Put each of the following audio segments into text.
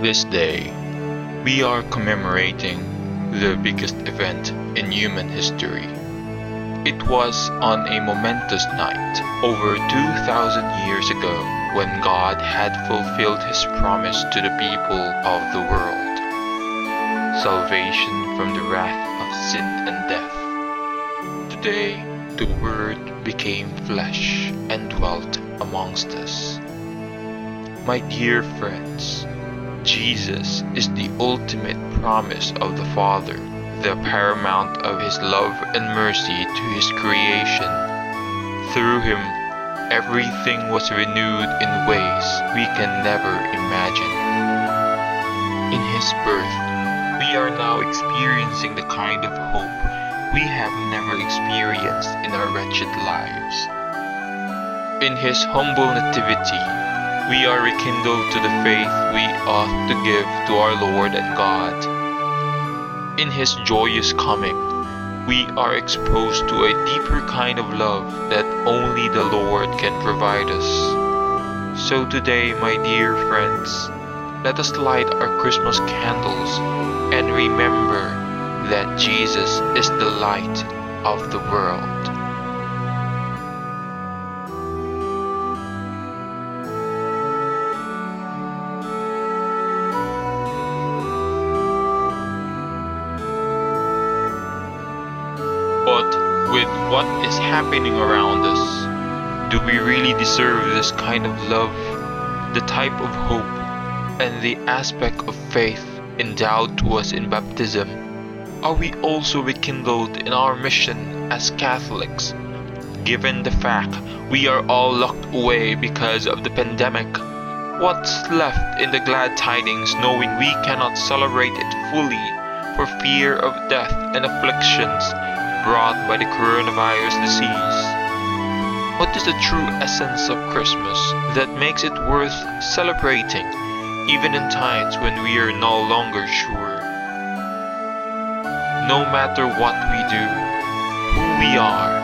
This day, we are commemorating the biggest event in human history. It was on a momentous night over 2,000 years ago when God had fulfilled his promise to the people of the world salvation from the wrath of sin and death. Today, the Word became flesh and dwelt amongst us. My dear friends, Jesus is the ultimate promise of the Father, the paramount of His love and mercy to His creation. Through Him, everything was renewed in ways we can never imagine. In His birth, we are now experiencing the kind of hope we have never experienced in our wretched lives. In His humble nativity, we are rekindled to the faith we ought to give to our Lord and God. In His joyous coming, we are exposed to a deeper kind of love that only the Lord can provide us. So today, my dear friends, let us light our Christmas candles and remember that Jesus is the light of the world. What is happening around us, do we really deserve this kind of love, the type of hope, and the aspect of faith endowed to us in baptism? Are we also rekindled in our mission as Catholics? Given the fact we are all locked away because of the pandemic, what's left in the glad tidings knowing we cannot celebrate it fully for fear of death and afflictions brought by the coronavirus disease. What is the true essence of Christmas that makes it worth celebrating, even in times when we are no longer sure? No matter what we do, who we are,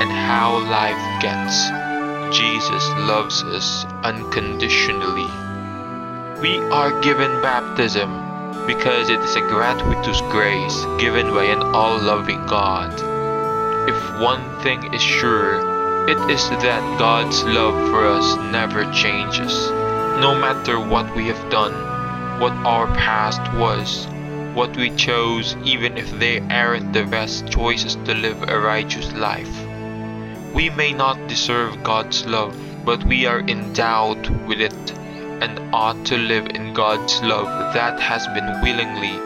and how life gets, Jesus loves us unconditionally. We are given baptism because it is a gratuitous grace given by an all loving God. If one thing is sure, it is that God's love for us never changes. No matter what we have done, what our past was, what we chose, even if they aren't the best choices to live a righteous life. We may not deserve God's love, but we are endowed with it and ought to live in God's love that has been willingly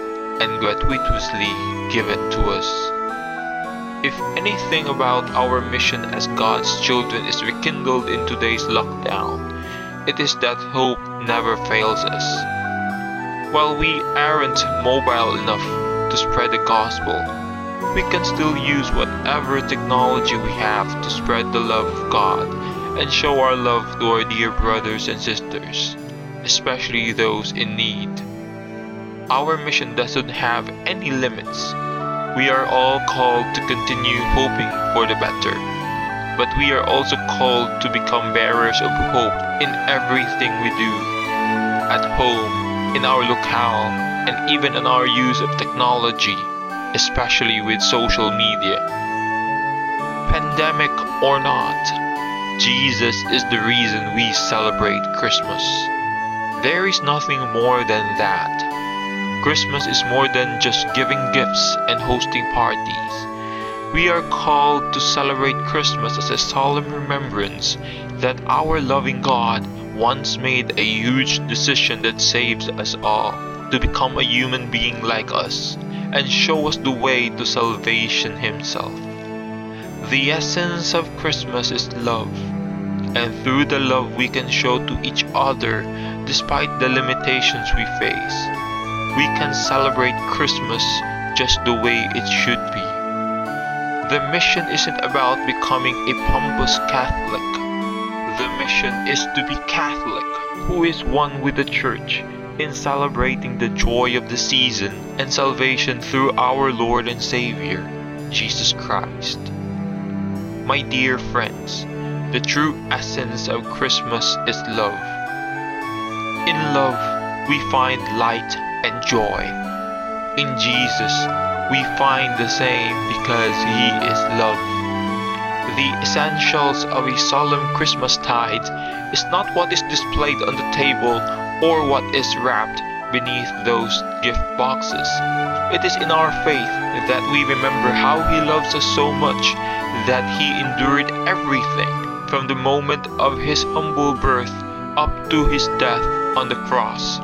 and gratuitously given to us. If anything about our mission as God's children is rekindled in today's lockdown, it is that hope never fails us. While we aren't mobile enough to spread the gospel, we can still use whatever technology we have to spread the love of God and show our love to our dear brothers and sisters, especially those in need. Our mission doesn't have any limits we are all called to continue hoping for the better, but we are also called to become bearers of hope in everything we do, at home, in our locale, and even in our use of technology, especially with social media. Pandemic or not, Jesus is the reason we celebrate Christmas. There is nothing more than that. Christmas is more than just giving gifts and hosting parties. We are called to celebrate Christmas as a solemn remembrance that our loving God once made a huge decision that saves us all to become a human being like us and show us the way to salvation Himself. The essence of Christmas is love, and through the love we can show to each other despite the limitations we face we can celebrate Christmas just the way it should be. The mission isn't about becoming a pompous Catholic. The mission is to be Catholic, who is one with the Church in celebrating the joy of the season and salvation through our Lord and Savior, Jesus Christ. My dear friends, the true essence of Christmas is love. In love, we find light and joy. In Jesus, we find the same because He is love. The essentials of a solemn Christmas tide is not what is displayed on the table or what is wrapped beneath those gift boxes. It is in our faith that we remember how He loves us so much that He endured everything from the moment of His humble birth up to His death on the cross.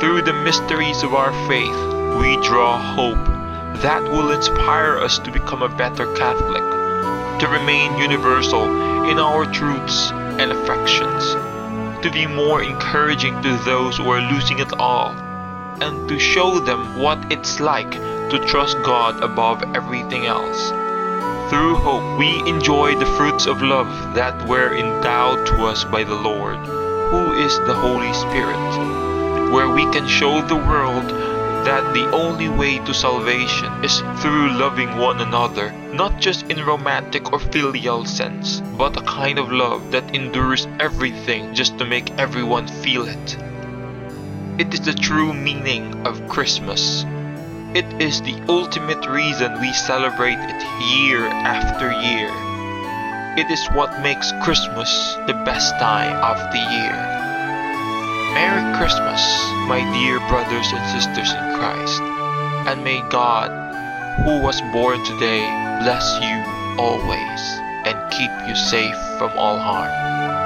Through the mysteries of our faith, we draw hope that will inspire us to become a better Catholic, to remain universal in our truths and affections, to be more encouraging to those who are losing it all, and to show them what it's like to trust God above everything else. Through hope, we enjoy the fruits of love that were endowed to us by the Lord, who is the Holy Spirit, where we can show the world that the only way to salvation is through loving one another, not just in romantic or filial sense, but a kind of love that endures everything just to make everyone feel it. It is the true meaning of Christmas. It is the ultimate reason we celebrate it year after year. It is what makes Christmas the best time of the year. Merry Christmas, my dear brothers and sisters in Christ, and may God, who was born today, bless you always and keep you safe from all harm.